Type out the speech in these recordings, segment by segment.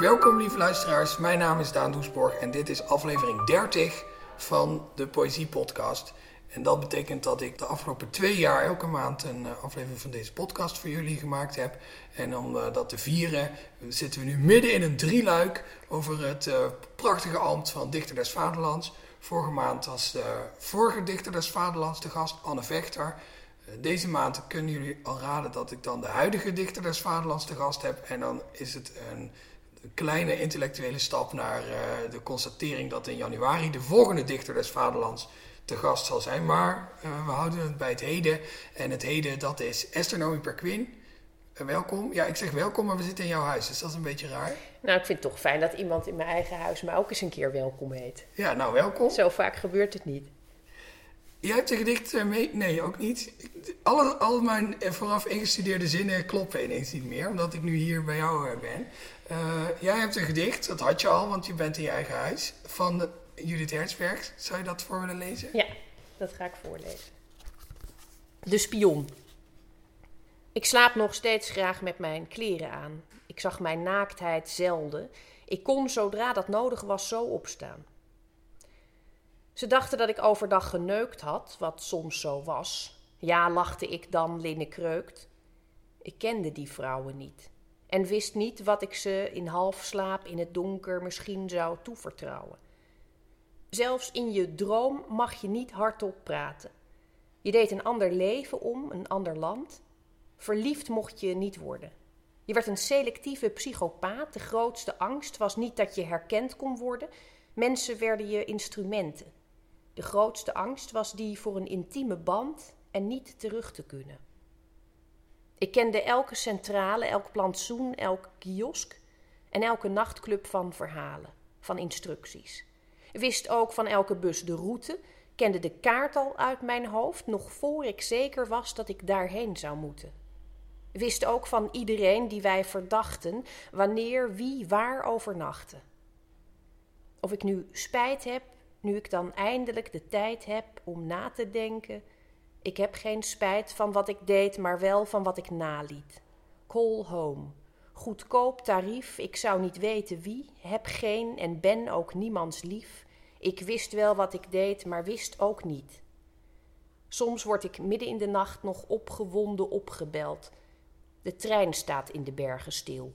Welkom lieve luisteraars, mijn naam is Daan Doesborg en dit is aflevering 30 van de Poëzie Podcast. En dat betekent dat ik de afgelopen twee jaar elke maand een eh, aflevering van deze podcast voor jullie gemaakt heb. En om eh, dat te vieren zitten we nu midden in een drieluik over het uh, prachtige ambt van Dichter des Vaderlands. Vorige maand was de vorige Dichter des Vaderlands de gast, Anne Vechter. Deze maand kunnen jullie al raden dat ik dan de huidige Dichter des Vaderlands te gast heb. En dan is het een kleine intellectuele stap naar de constatering dat in januari de volgende Dichter des Vaderlands te gast zal zijn. Maar uh, we houden het bij het heden. En het heden, dat is Esther Nomi Perquin. Uh, welkom. Ja, ik zeg welkom, maar we zitten in jouw huis. Dus dat is een beetje raar. Nou, ik vind het toch fijn dat iemand in mijn eigen huis me ook eens een keer welkom heet. Ja, nou, welkom. Zo vaak gebeurt het niet. Jij hebt een gedicht mee? Nee, ook niet. Alle, al mijn vooraf ingestudeerde zinnen kloppen ineens niet meer, omdat ik nu hier bij jou ben. Jij hebt een gedicht, dat had je al, want je bent in je eigen huis, van Judith Herzberg. Zou je dat voor willen lezen? Ja, dat ga ik voorlezen. De spion. Ik slaap nog steeds graag met mijn kleren aan. Ik zag mijn naaktheid zelden. Ik kon zodra dat nodig was zo opstaan. Ze dachten dat ik overdag geneukt had, wat soms zo was. Ja, lachte ik dan, linnen kreukt. Ik kende die vrouwen niet en wist niet wat ik ze in halfslaap in het donker misschien zou toevertrouwen. Zelfs in je droom mag je niet hardop praten. Je deed een ander leven om, een ander land. Verliefd mocht je niet worden. Je werd een selectieve psychopaat. De grootste angst was niet dat je herkend kon worden. Mensen werden je instrumenten. De grootste angst was die voor een intieme band en niet terug te kunnen. Ik kende elke centrale, elk plantsoen, elk kiosk en elke nachtclub van verhalen, van instructies wist ook van elke bus de route, kende de kaart al uit mijn hoofd, nog voor ik zeker was dat ik daarheen zou moeten. Wist ook van iedereen die wij verdachten, wanneer wie waar overnachtte. Of ik nu spijt heb, nu ik dan eindelijk de tijd heb om na te denken. Ik heb geen spijt van wat ik deed, maar wel van wat ik naliet. Call home. Goedkoop tarief, ik zou niet weten wie, heb geen en ben ook niemands lief. Ik wist wel wat ik deed, maar wist ook niet. Soms word ik midden in de nacht nog opgewonden opgebeld. De trein staat in de bergen stil.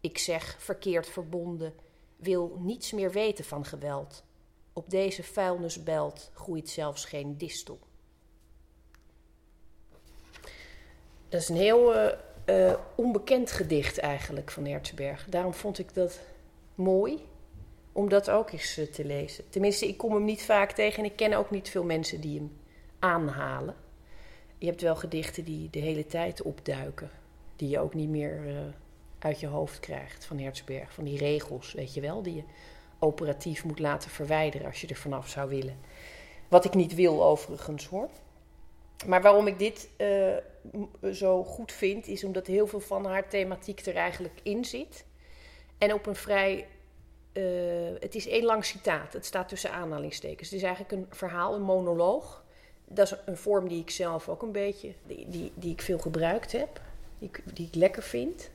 Ik zeg, verkeerd verbonden, wil niets meer weten van geweld. Op deze vuilnisbelt groeit zelfs geen distel. Dat is een heel uh, onbekend gedicht eigenlijk van Hertzberg. Daarom vond ik dat mooi om dat ook eens eh, te lezen. Tenminste, ik kom hem niet vaak tegen en ik ken ook niet veel mensen die hem aanhalen. Je hebt wel gedichten die de hele tijd opduiken, die je ook niet meer uit je hoofd krijgt van Hertzberg. Van die regels, weet je wel, die je operatief moet laten verwijderen als je er vanaf zou willen. Wat ik niet wil overigens hoor. Maar waarom ik dit zo goed vind, is omdat heel veel van haar thematiek er eigenlijk in zit. En op een vrij uh, het is één lang citaat. Het staat tussen aanhalingstekens. Het is eigenlijk een verhaal, een monoloog. Dat is een vorm die ik zelf ook een beetje, die, die, die ik veel gebruikt heb, die ik, die ik lekker vind.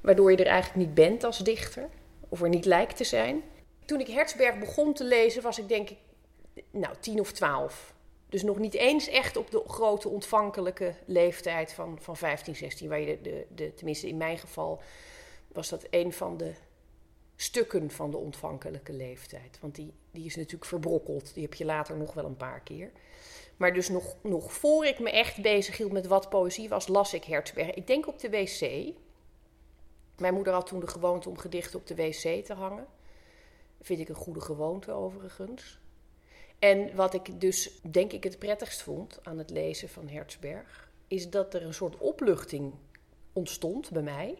Waardoor je er eigenlijk niet bent als dichter, of er niet lijkt te zijn. Toen ik Hertzberg begon te lezen, was ik denk ik, nou, tien of twaalf. Dus nog niet eens echt op de grote ontvankelijke leeftijd van, van 15, 16. Waar je de, de, tenminste in mijn geval was dat een van de stukken van de ontvankelijke leeftijd. Want die, die is natuurlijk verbrokkeld. Die heb je later nog wel een paar keer. Maar dus nog, nog voor ik me echt bezig hield met wat poëzie was, las ik Hertzberg. Ik denk op de wc. Mijn moeder had toen de gewoonte om gedichten op de wc te hangen. Vind ik een goede gewoonte overigens. En wat ik dus denk ik het prettigst vond aan het lezen van Hertzberg, is dat er een soort opluchting ontstond bij mij,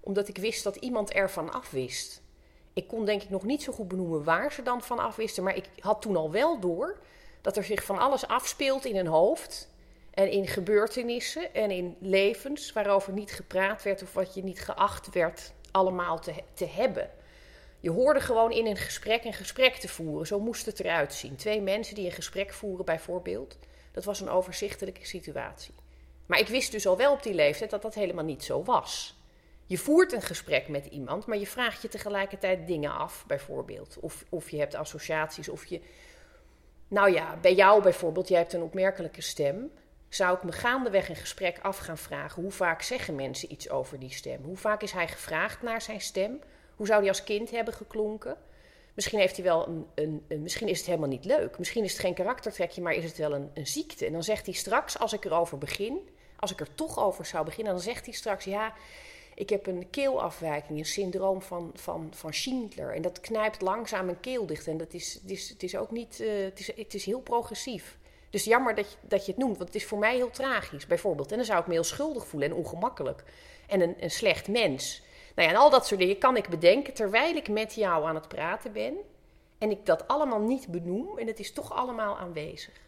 omdat ik wist dat iemand ervan afwist ik kon denk ik nog niet zo goed benoemen waar ze dan van afwisten. Maar ik had toen al wel door dat er zich van alles afspeelt in een hoofd. En in gebeurtenissen en in levens waarover niet gepraat werd of wat je niet geacht werd allemaal te, te hebben. Je hoorde gewoon in een gesprek een gesprek te voeren. Zo moest het eruit zien. Twee mensen die een gesprek voeren bijvoorbeeld. Dat was een overzichtelijke situatie. Maar ik wist dus al wel op die leeftijd dat dat helemaal niet zo was. Je voert een gesprek met iemand, maar je vraagt je tegelijkertijd dingen af, bijvoorbeeld. Of, of je hebt associaties, of je. Nou ja, bij jou bijvoorbeeld, jij hebt een opmerkelijke stem. Zou ik me gaandeweg een gesprek af gaan vragen: hoe vaak zeggen mensen iets over die stem? Hoe vaak is hij gevraagd naar zijn stem? Hoe zou hij als kind hebben geklonken? Misschien, heeft hij wel een, een, een, misschien is het helemaal niet leuk. Misschien is het geen karaktertrekje, maar is het wel een, een ziekte. En dan zegt hij straks, als ik erover begin, als ik er toch over zou beginnen, dan zegt hij straks: ja, ik heb een keelafwijking, een syndroom van, van, van Schindler. En dat knijpt langzaam mijn keel dicht. En dat is, het, is, het is ook niet, uh, het, is, het is heel progressief. Dus jammer dat je, dat je het noemt, want het is voor mij heel tragisch, bijvoorbeeld. En dan zou ik me heel schuldig voelen en ongemakkelijk. En een, een slecht mens. Nou ja, en al dat soort dingen kan ik bedenken terwijl ik met jou aan het praten ben. En ik dat allemaal niet benoem en het is toch allemaal aanwezig.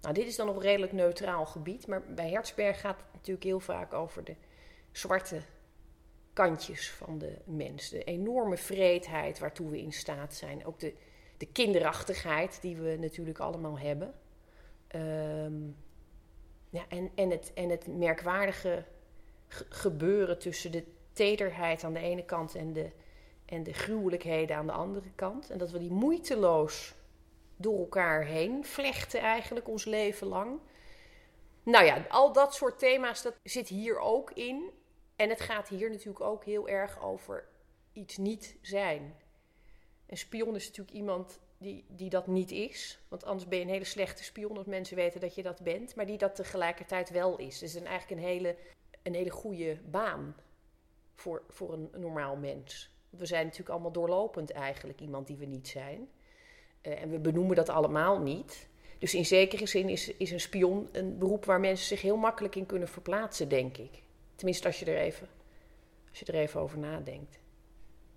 Nou, dit is dan een redelijk neutraal gebied, maar bij Hertzberg gaat het natuurlijk heel vaak over de zwarte kantjes van de mens. De enorme vreedheid waartoe we in staat zijn. Ook de, de kinderachtigheid die we natuurlijk allemaal hebben. Ehm, ja, en, en, het, en het merkwaardige gebeuren tussen de tederheid aan de ene kant en de, en de gruwelijkheden aan de andere kant. En dat we die moeiteloos door elkaar heen vlechten eigenlijk ons leven lang. Nou ja, al dat soort thema's, dat zit hier ook in. En het gaat hier natuurlijk ook heel erg over iets niet zijn. Een spion is natuurlijk iemand die, die dat niet is. Want anders ben je een hele slechte spion als mensen weten dat je dat bent. Maar die dat tegelijkertijd wel is. Dus is eigenlijk een hele, een hele goede baan voor, voor een, normaal mens. We zijn natuurlijk allemaal doorlopend eigenlijk iemand die we niet zijn. Uh, en we benoemen dat allemaal niet. Dus in zekere zin is, is een spion een beroep waar mensen zich heel makkelijk in kunnen verplaatsen, denk ik. Tenminste, als je er even, als je er even over nadenkt.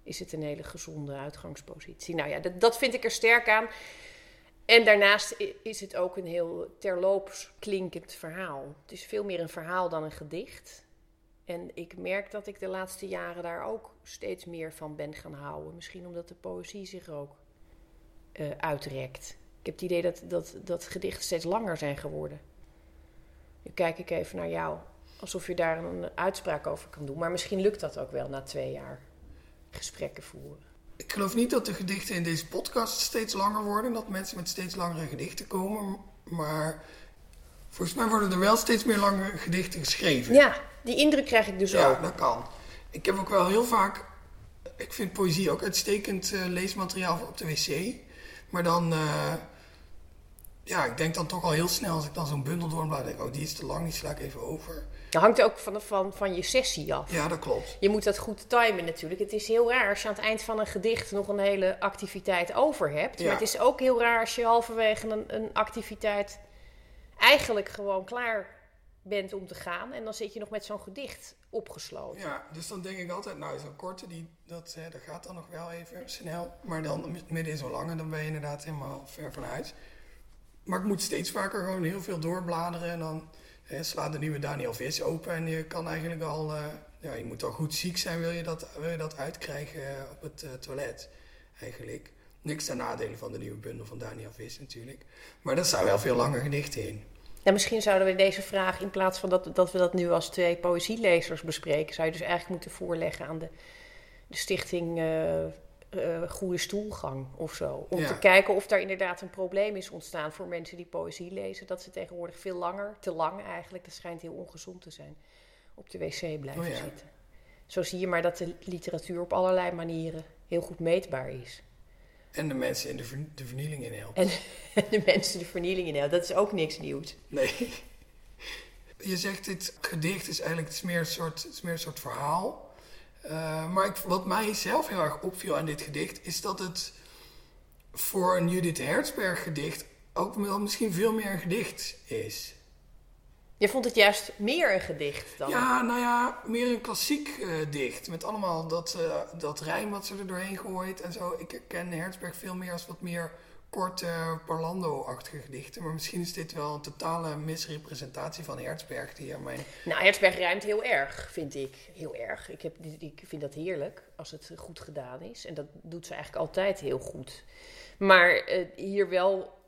Is het een hele gezonde uitgangspositie? Nou ja, dat, dat vind ik er sterk aan. En daarnaast is het ook een heel terloops klinkend verhaal. Het is veel meer een verhaal dan een gedicht. En ik merk dat ik de laatste jaren daar ook steeds meer van ben gaan houden. Misschien omdat de poëzie zich ook uh, uitrekt. Ik heb het idee dat, dat, dat gedichten steeds langer zijn geworden. Nu kijk ik even naar jou, alsof je daar een uitspraak over kan doen. Maar misschien lukt dat ook wel na twee jaar gesprekken voeren. Ik geloof niet dat de gedichten in deze podcast steeds langer worden. Dat mensen met steeds langere gedichten komen. Maar volgens mij worden er wel steeds meer lange gedichten geschreven. Ja, die indruk krijg ik dus ja, ook. Ja, dat kan. Ik heb ook wel heel vaak... Ik vind poëzie ook uitstekend uh, leesmateriaal op de wc. Maar dan... Uh, ja, ik denk dan toch al heel snel als ik dan zo'n bundel doorblaad... denk oh, die is te lang, die sla ik even over. Dat hangt ook van, van, van je sessie af. Ja, dat klopt. Je moet dat goed timen natuurlijk. Het is heel raar als je aan het eind van een gedicht nog een hele activiteit over hebt. Ja. Maar het is ook heel raar als je halverwege een, een activiteit eigenlijk gewoon klaar bent om te gaan. En dan zit je nog met zo'n gedicht opgesloten. Ja, dus dan denk ik altijd, nou, zo'n korte, die, dat, hè, dat gaat dan nog wel even snel. Maar dan midden in zo'n lange, dan ben je inderdaad helemaal ver van huis. Maar ik moet steeds vaker gewoon heel veel doorbladeren. En dan hè, slaat de nieuwe Daniel Vis open. En je kan eigenlijk al, uh, ja, je moet al goed ziek zijn, wil je dat, wil je dat uitkrijgen op het uh, toilet eigenlijk. Niks ten nadele van de nieuwe bundel van Daniel Vis natuurlijk. Maar dat staan wel veel langer gedichten in. Ja, misschien zouden we deze vraag, in plaats van dat, dat we dat nu als twee poëzielezers bespreken, zou je dus eigenlijk moeten voorleggen aan de, de stichting uh, uh, Goede Stoelgang of zo. Om ja. te kijken of daar inderdaad een probleem is ontstaan voor mensen die poëzie lezen. Dat ze tegenwoordig veel langer, te lang eigenlijk, dat schijnt heel ongezond te zijn, op de wc blijven oh ja. zitten. Zo zie je maar dat de literatuur op allerlei manieren heel goed meetbaar is. En de mensen in de, ver, de vernieling in helpt. En de mensen de vernieling in helpt. Dat is ook niks nieuws. Nee. Je zegt dit gedicht is eigenlijk het is meer, een soort, het is meer een soort verhaal. Uh, maar ik, wat mij zelf heel erg opviel aan dit gedicht... is dat het voor een Judith Herzberg gedicht... ook wel misschien veel meer een gedicht is. Je vond het juist meer een gedicht dan? Ja, nou ja, meer een klassiek uh, dicht. Met allemaal dat, uh, dat rijm wat ze er doorheen gooit en zo. Ik ken Herzberg veel meer als wat meer korte uh, Parlando-achtige gedichten. Maar misschien is dit wel een totale misrepresentatie van Herzberg. Die aan mijn... Nou, Herzberg rijmt heel erg, vind ik. Heel erg. Ik, heb, ik vind dat heerlijk als het goed gedaan is. En dat doet ze eigenlijk altijd heel goed. Maar hier wel,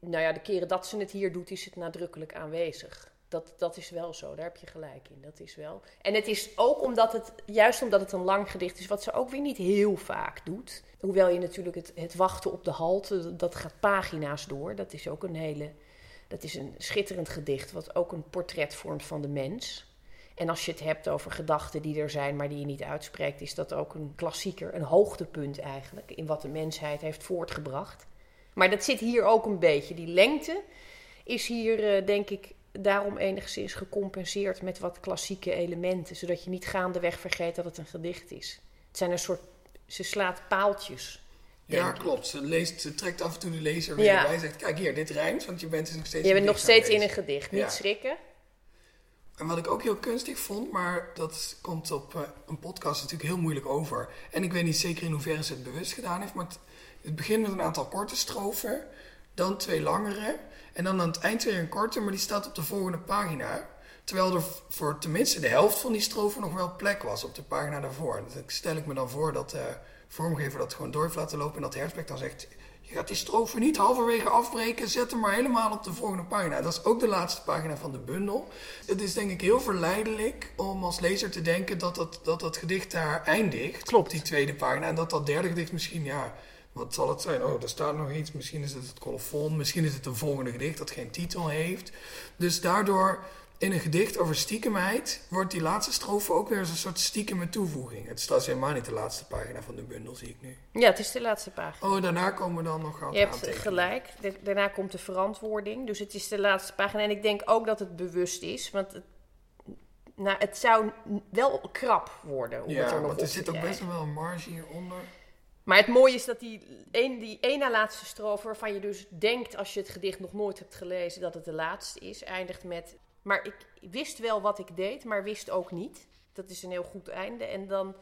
nou ja, de keren dat ze het hier doet, is het nadrukkelijk aanwezig. Dat, dat is wel zo, daar heb je gelijk in. Dat is wel. En het is ook omdat het, juist omdat het een lang gedicht is, wat ze ook weer niet heel vaak doet. Hoewel je natuurlijk het, het wachten op de halte, dat gaat pagina's door. Dat is ook een hele. Dat is een schitterend gedicht, wat ook een portret vormt van de mens. En als je het hebt over gedachten die er zijn, maar die je niet uitspreekt, is dat ook een klassieker, een hoogtepunt eigenlijk, in wat de mensheid heeft voortgebracht. Maar dat zit hier ook een beetje. Die lengte is hier, uh, denk ik, daarom enigszins gecompenseerd met wat klassieke elementen, zodat je niet gaandeweg vergeet dat het een gedicht is. Het zijn een soort, ze slaat paaltjes. Ja, klopt. Ze, leest, ze trekt af en toe de lezer weer ja. bij. Zegt, kijk hier, dit rijmt, want je bent dus nog steeds Je bent nog steeds in een gedicht, niet ja. schrikken. En wat ik ook heel kunstig vond, maar dat komt op uh, een podcast natuurlijk heel moeilijk over. En ik weet niet zeker in hoeverre ze het bewust gedaan heeft, maar het, het begint met een aantal korte strofen, dan twee langere en dan aan het eind weer een korte, maar die staat op de volgende pagina. Terwijl er voor tenminste de helft van die strofen nog wel plek was op de pagina daarvoor. Dan stel ik me dan voor dat de vormgever dat gewoon door heeft laten lopen en dat Hersbeck dan zegt... Je gaat die strofe niet halverwege afbreken, zet hem maar helemaal op de volgende pagina. Dat is ook de laatste pagina van de bundel. Het is denk ik heel verleidelijk om als lezer te denken dat dat, dat, dat gedicht daar eindigt. Klopt. Die tweede pagina. En dat dat derde gedicht misschien, ja, wat zal het zijn? Oh, er staat nog iets. Misschien is het het colofon. Misschien is het een volgende gedicht dat geen titel heeft. Dus daardoor in een gedicht over stiekemheid wordt die laatste strofe ook weer een soort stiekeme toevoeging. Het staat helemaal niet de laatste pagina van de bundel, zie ik nu. Ja, het is de laatste pagina. Oh, daarna komen dan nog aan. Je hebt gelijk. Daarna komt de verantwoording. Dus het is de laatste pagina. En ik denk ook dat het bewust is. Want het, nou, het zou wel krap worden. Om ja, het er nog want er zit ook best wel een marge hieronder. Maar het mooie is dat die een, die ene laatste strofe, waarvan je dus denkt als je het gedicht nog nooit hebt gelezen dat het de laatste is, eindigt met maar ik wist wel wat ik deed, maar wist ook niet. Dat is een heel goed einde. En dan,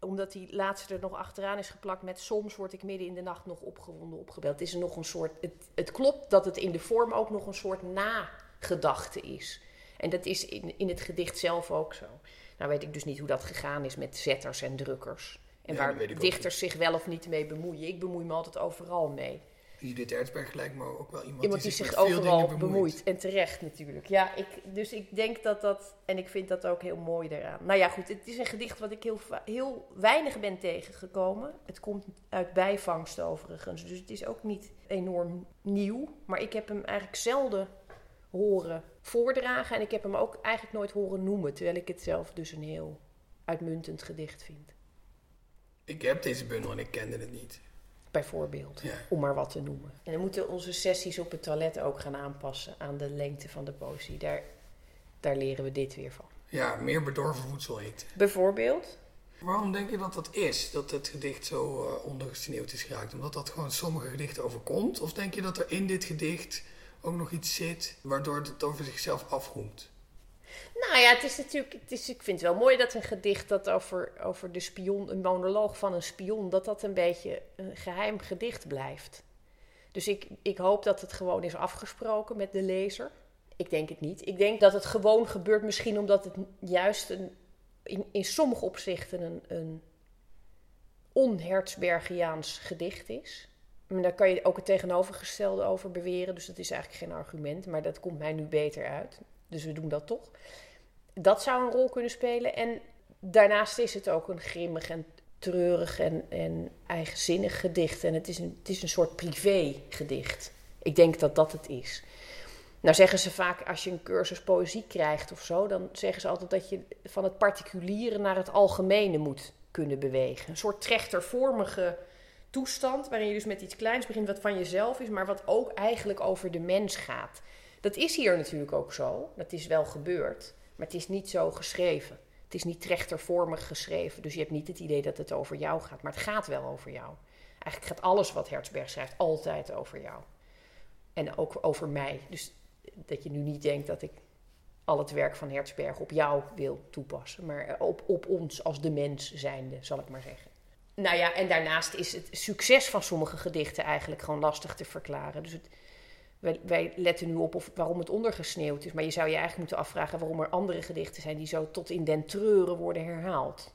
omdat die laatste er nog achteraan is geplakt met... soms word ik midden in de nacht nog opgewonden opgebeld. Is er nog een soort, het, het klopt dat het in de vorm ook nog een soort nagedachte is. En dat is in, in het gedicht zelf ook zo. Nou weet ik dus niet hoe dat gegaan is met zetters en drukkers. En waar dichters zich wel of niet mee bemoeien. Ik bemoei me altijd overal mee. Judith Erzberg lijkt me ook wel iemand, iemand die, zich, overal bemoeit. En terecht natuurlijk. Ja, ik, dus ik denk dat dat... En ik vind dat ook heel mooi daaraan. Nou ja, goed. Het is een gedicht wat ik heel, heel weinig ben tegengekomen. Het komt uit bijvangst overigens. Dus het is ook niet enorm nieuw. Maar ik heb hem eigenlijk zelden horen voordragen. En ik heb hem ook eigenlijk nooit horen noemen. Terwijl ik het zelf dus een heel uitmuntend gedicht vind. Ik heb deze bundel en ik kende het niet bijvoorbeeld. Om maar wat te noemen. En dan moeten onze sessies op het toilet ook gaan aanpassen aan de lengte van de poëzie. Daar, daar leren we dit weer van. Ja, meer bedorven voedsel eten. Bijvoorbeeld? Waarom denk je dat dat is, dat het gedicht zo uh, ondergesneeuwd is geraakt? Omdat dat gewoon sommige gedichten overkomt? Of denk je dat er in dit gedicht ook nog iets zit waardoor het over zichzelf afroemt? Nou ja, het is natuurlijk. Het is, ik vind het wel mooi dat een gedicht dat over, over de spion, een monoloog van een spion, dat dat een beetje een geheim gedicht blijft. Dus ik, ik hoop dat het gewoon is afgesproken met de lezer. Ik denk het niet. Ik denk dat het gewoon gebeurt, misschien omdat het juist een, in, in sommige opzichten een, een onhertzbergiaans gedicht is. Maar daar kan je ook het tegenovergestelde over beweren. Dus dat is eigenlijk geen argument. Maar dat komt mij nu beter uit. Dus we doen dat toch. Dat zou een rol kunnen spelen. En daarnaast is het ook een grimmig en treurig en, en eigenzinnig gedicht. En het is, een, het is een soort privé-gedicht. Ik denk dat dat het is. Nou zeggen ze vaak, als je een cursus poëzie krijgt of zo, dan zeggen ze altijd dat je van het particuliere naar het algemene moet kunnen bewegen. Een soort trechtervormige toestand, waarin je dus met iets kleins begint wat van jezelf is, maar wat ook eigenlijk over de mens gaat. Dat is hier natuurlijk ook zo. Dat is wel gebeurd. Maar het is niet zo geschreven. Het is niet trechtervormig geschreven. Dus je hebt niet het idee dat het over jou gaat. Maar het gaat wel over jou. Eigenlijk gaat alles wat Hertzberg schrijft altijd over jou. En ook over mij. Dus dat je nu niet denkt dat ik al het werk van Hertzberg op jou wil toepassen. Maar op, op ons als de mens zijnde, zal ik maar zeggen. Nou ja, en daarnaast is het succes van sommige gedichten eigenlijk gewoon lastig te verklaren. Dus het, wij, letten nu op of, waarom het ondergesneeuwd is. Maar je zou je eigenlijk moeten afvragen waarom er andere gedichten zijn die zo tot in den treuren worden herhaald.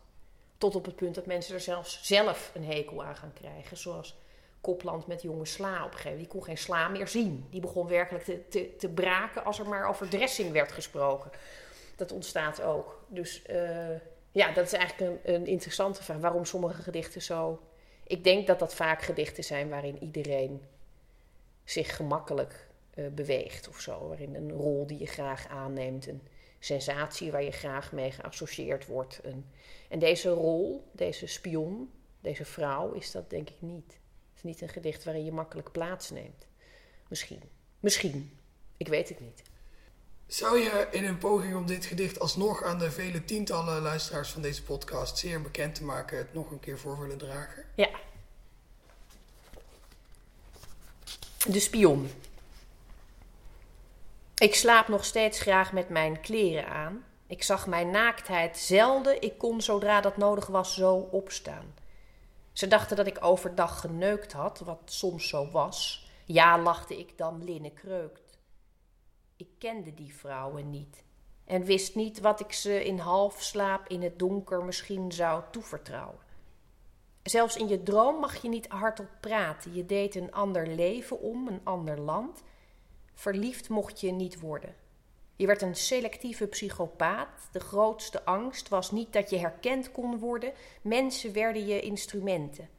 Tot op het punt dat mensen er zelfs zelf een hekel aan gaan krijgen. Zoals Kopland met jonge sla op een gegeven. Die kon geen sla meer zien. Die begon werkelijk te, te, te braken als er maar over dressing werd gesproken. Dat ontstaat ook. Dus uh, ja, dat is eigenlijk een, een interessante vraag. Waarom sommige gedichten zo. Ik denk dat dat vaak gedichten zijn waarin iedereen zich gemakkelijk uh, beweegt of zo. Waarin een rol die je graag aanneemt, een sensatie waar je graag mee geassocieerd wordt. Een, en deze rol, deze spion, deze vrouw, is dat denk ik niet. Het is niet een gedicht waarin je makkelijk plaatsneemt. Misschien. Misschien. Ik weet het niet. Zou je in een poging om dit gedicht alsnog aan de vele tientallen luisteraars van deze podcast zeer bekend te maken, het nog een keer voor willen dragen? Ja. De spion. Ik slaap nog steeds graag met mijn kleren aan. Ik zag mijn naaktheid zelden. Ik kon zodra dat nodig was zo opstaan. Ze dachten dat ik overdag geneukt had, wat soms zo was. Ja, lachte ik dan, linnen kreukt. Ik kende die vrouwen niet en wist niet wat ik ze in halfslaap in het donker misschien zou toevertrouwen. Zelfs in je droom mag je niet hardop praten. Je deed een ander leven om, een ander land. Verliefd mocht je niet worden. Je werd een selectieve psychopaat. De grootste angst was niet dat je herkend kon worden. Mensen werden je instrumenten.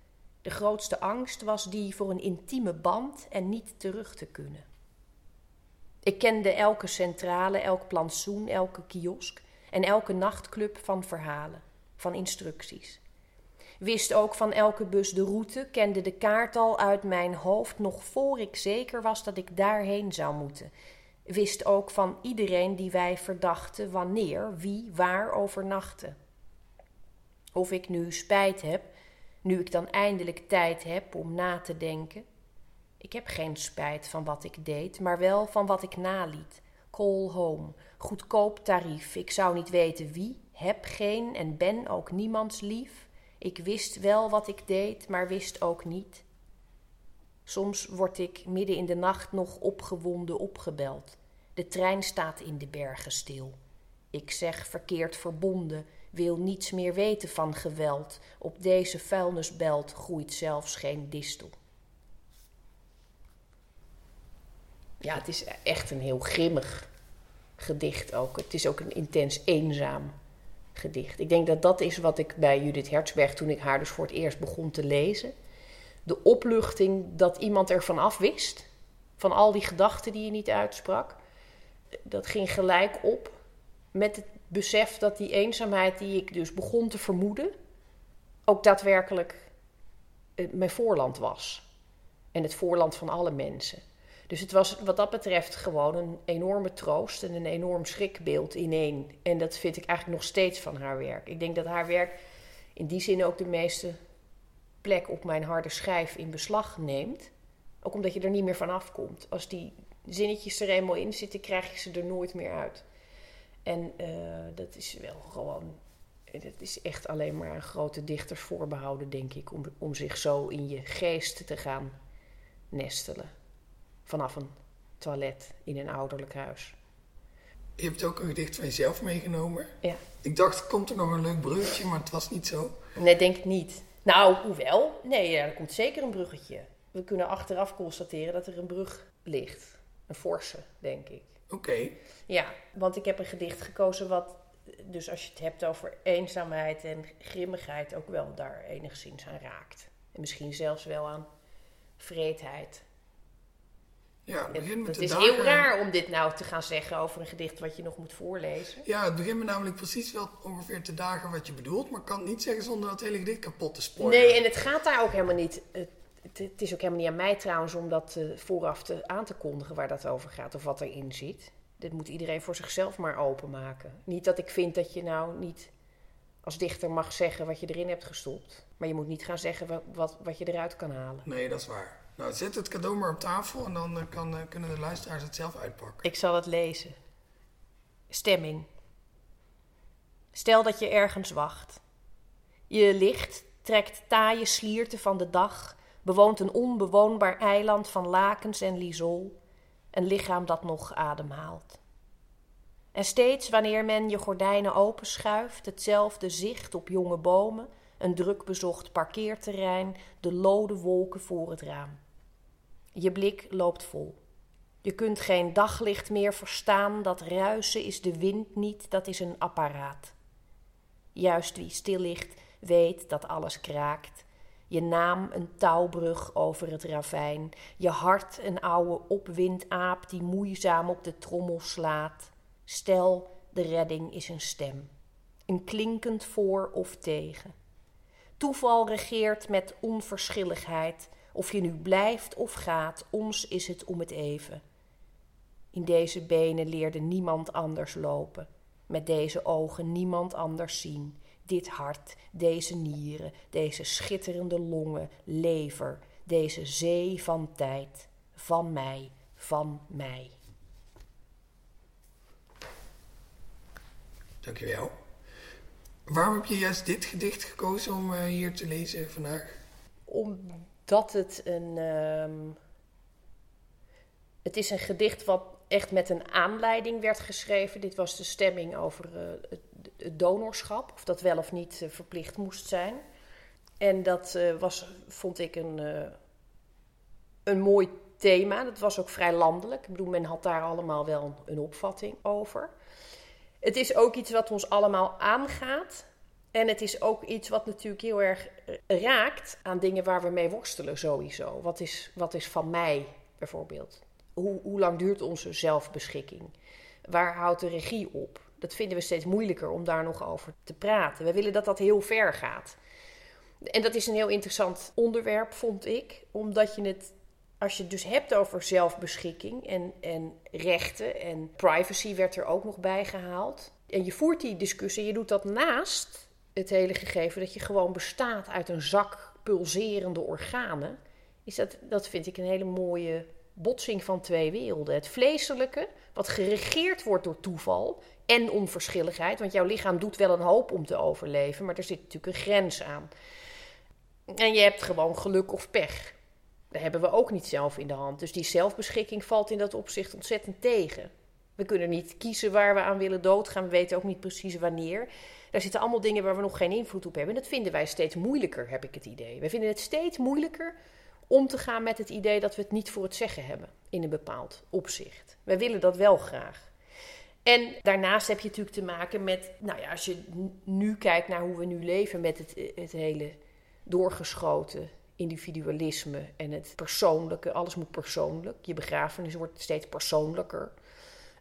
De grootste angst was die voor een intieme band en niet terug te kunnen. Ik kende elke centrale, elk plantsoen, elke kiosk en elke nachtclub van verhalen, van instructies. Wist ook van elke bus de route, kende de kaart al uit mijn hoofd nog voor ik zeker was dat ik daarheen zou moeten. Wist ook van iedereen die wij verdachten wanneer, wie, waar overnachtte. Of ik nu spijt heb, nu ik dan eindelijk tijd heb om na te denken. Ik heb geen spijt van wat ik deed, maar wel van wat ik naliet. Call home, goedkoop tarief, ik zou niet weten wie, heb geen en ben ook niemands lief. Ik wist wel wat ik deed, maar wist ook niet. Soms word ik midden in de nacht nog opgewonden opgebeld. De trein staat in de bergen stil. Ik zeg verkeerd verbonden, wil niets meer weten van geweld. Op deze vuilnisbelt groeit zelfs geen distel. Ja, het is echt een heel grimmig gedicht ook. Het is ook een intens eenzaam gedicht. Ik denk dat dat is wat ik bij Judith Hertzberg, toen ik haar dus voor het eerst begon te lezen. De opluchting dat iemand ervan af wist, van al die gedachten die je niet uitsprak. Dat ging gelijk op met het besef dat die eenzaamheid die ik dus begon te vermoeden, ook daadwerkelijk eh, mijn voorland was. En het voorland van alle mensen. Dus het was wat dat betreft gewoon een enorme troost en een enorm schrikbeeld in één. En dat vind ik eigenlijk nog steeds van haar werk. Ik denk dat haar werk in die zin ook de meeste plek op mijn harde schijf in beslag neemt. Ook omdat je er niet meer van afkomt. Als die zinnetjes er eenmaal in zitten, krijg je ze er nooit meer uit. En uh, dat is wel gewoon. Het is echt alleen maar aan grote dichters voorbehouden, denk ik, om, om zich zo in je geest te gaan nestelen vanaf een toilet in een ouderlijk huis. Je hebt ook een gedicht van jezelf meegenomen. Ja. Ik dacht, komt er nog een leuk bruggetje, maar het was niet zo. Nee, denk ik niet. Nou, hoewel. Nee, er komt zeker een bruggetje. We kunnen achteraf constateren dat er een brug ligt. Een forse, denk ik. Oké. Ja, want ik heb een gedicht gekozen wat, dus als je het hebt over eenzaamheid en grimmigheid, ook wel daar enigszins aan raakt. En misschien zelfs wel aan vreedheid. Ja, het begint met het de is dagen. heel raar om dit nou te gaan zeggen over een gedicht wat je nog moet voorlezen. Ja, het begint me namelijk precies wel ongeveer te dagen wat je bedoelt, maar ik kan het niet zeggen zonder dat hele gedicht kapot te spoilen. Nee, en het gaat daar ook helemaal niet. Het, het, is ook helemaal niet aan mij trouwens om dat eh, vooraf te, aan te kondigen waar dat over gaat of wat erin zit. Dit moet iedereen voor zichzelf maar openmaken. Niet dat ik vind dat je nou niet als dichter mag zeggen wat je erin hebt gestopt. Maar je moet niet gaan zeggen wat, wat, wat je eruit kan halen. Nee, dat is waar. Nou, zet het cadeau maar op tafel en dan eh, kan, eh, kunnen de luisteraars het zelf uitpakken. Ik zal het lezen. Stemming. Stel dat je ergens wacht. Je licht trekt taaie slierte van de dag, bewoont een onbewoonbaar eiland van lakens en lisol, een lichaam dat nog ademhaalt. En steeds wanneer men je gordijnen openschuift, hetzelfde zicht op jonge bomen, een druk bezocht parkeerterrein, de lode wolken voor het raam. Je blik loopt vol. Je kunt geen daglicht meer verstaan, dat ruisen is de wind niet, dat is een apparaat. Juist wie stil ligt, weet dat alles kraakt. Je naam een touwbrug over het ravijn, je hart een oude opwindaap die moeizaam op de trommel slaat. Stel, de redding is een stem, een klinkend voor of tegen. Toeval regeert met onverschilligheid, of je nu blijft of gaat, ons is het om het even. In deze benen leerde niemand anders lopen, met deze ogen niemand anders zien. Dit hart, deze nieren, deze schitterende longen, lever, deze zee van tijd, van mij, van mij. Dankjewel. Waarom heb je juist dit gedicht gekozen om uh, hier te lezen vandaag? Omdat het een. Um, het is een gedicht wat echt met een aanleiding werd geschreven. Dit was de stemming over uh, het, donorschap, of dat wel of niet uh, verplicht moest zijn. En dat was, vond ik, een, een mooi thema. Dat was ook vrij landelijk. Ik bedoel, men had daar allemaal wel een opvatting over. Het is ook iets wat ons allemaal aangaat. En het is ook iets wat natuurlijk heel erg raakt aan dingen waar we mee worstelen sowieso. Wat is, wat is van mij bijvoorbeeld? Hoe, hoe lang duurt onze zelfbeschikking? Waar houdt de regie op? Dat vinden we steeds moeilijker om daar nog over te praten. We willen dat dat heel ver gaat. En dat is een heel interessant onderwerp, vond ik, omdat je het als je het dus hebt over zelfbeschikking en, en rechten en privacy werd er ook nog bij gehaald. En je voert die discussie, je doet dat naast het hele gegeven dat je gewoon bestaat uit een zak pulserende organen. Is dat, dat vind ik een hele mooie botsing van twee werelden. Het vleeselijke, wat geregeerd wordt door toeval en onverschilligheid. Want jouw lichaam doet wel een hoop om te overleven, maar er zit natuurlijk een grens aan. En je hebt gewoon geluk of pech. Dat hebben we ook niet zelf in de hand. Dus die zelfbeschikking valt in dat opzicht ontzettend tegen. We kunnen niet kiezen waar we aan willen doodgaan. We weten ook niet precies wanneer. Daar zitten allemaal dingen waar we nog geen invloed op hebben. En dat vinden wij steeds moeilijker, heb ik het idee. We vinden het steeds moeilijker om te gaan met het idee dat we het niet voor het zeggen hebben in een bepaald opzicht. Wij willen dat wel graag. En daarnaast heb je natuurlijk te maken met, nou ja, als je nu kijkt naar hoe we nu leven met het, het hele doorgeschoten individualisme en het persoonlijke. Alles moet persoonlijk. Je begrafenis wordt steeds persoonlijker.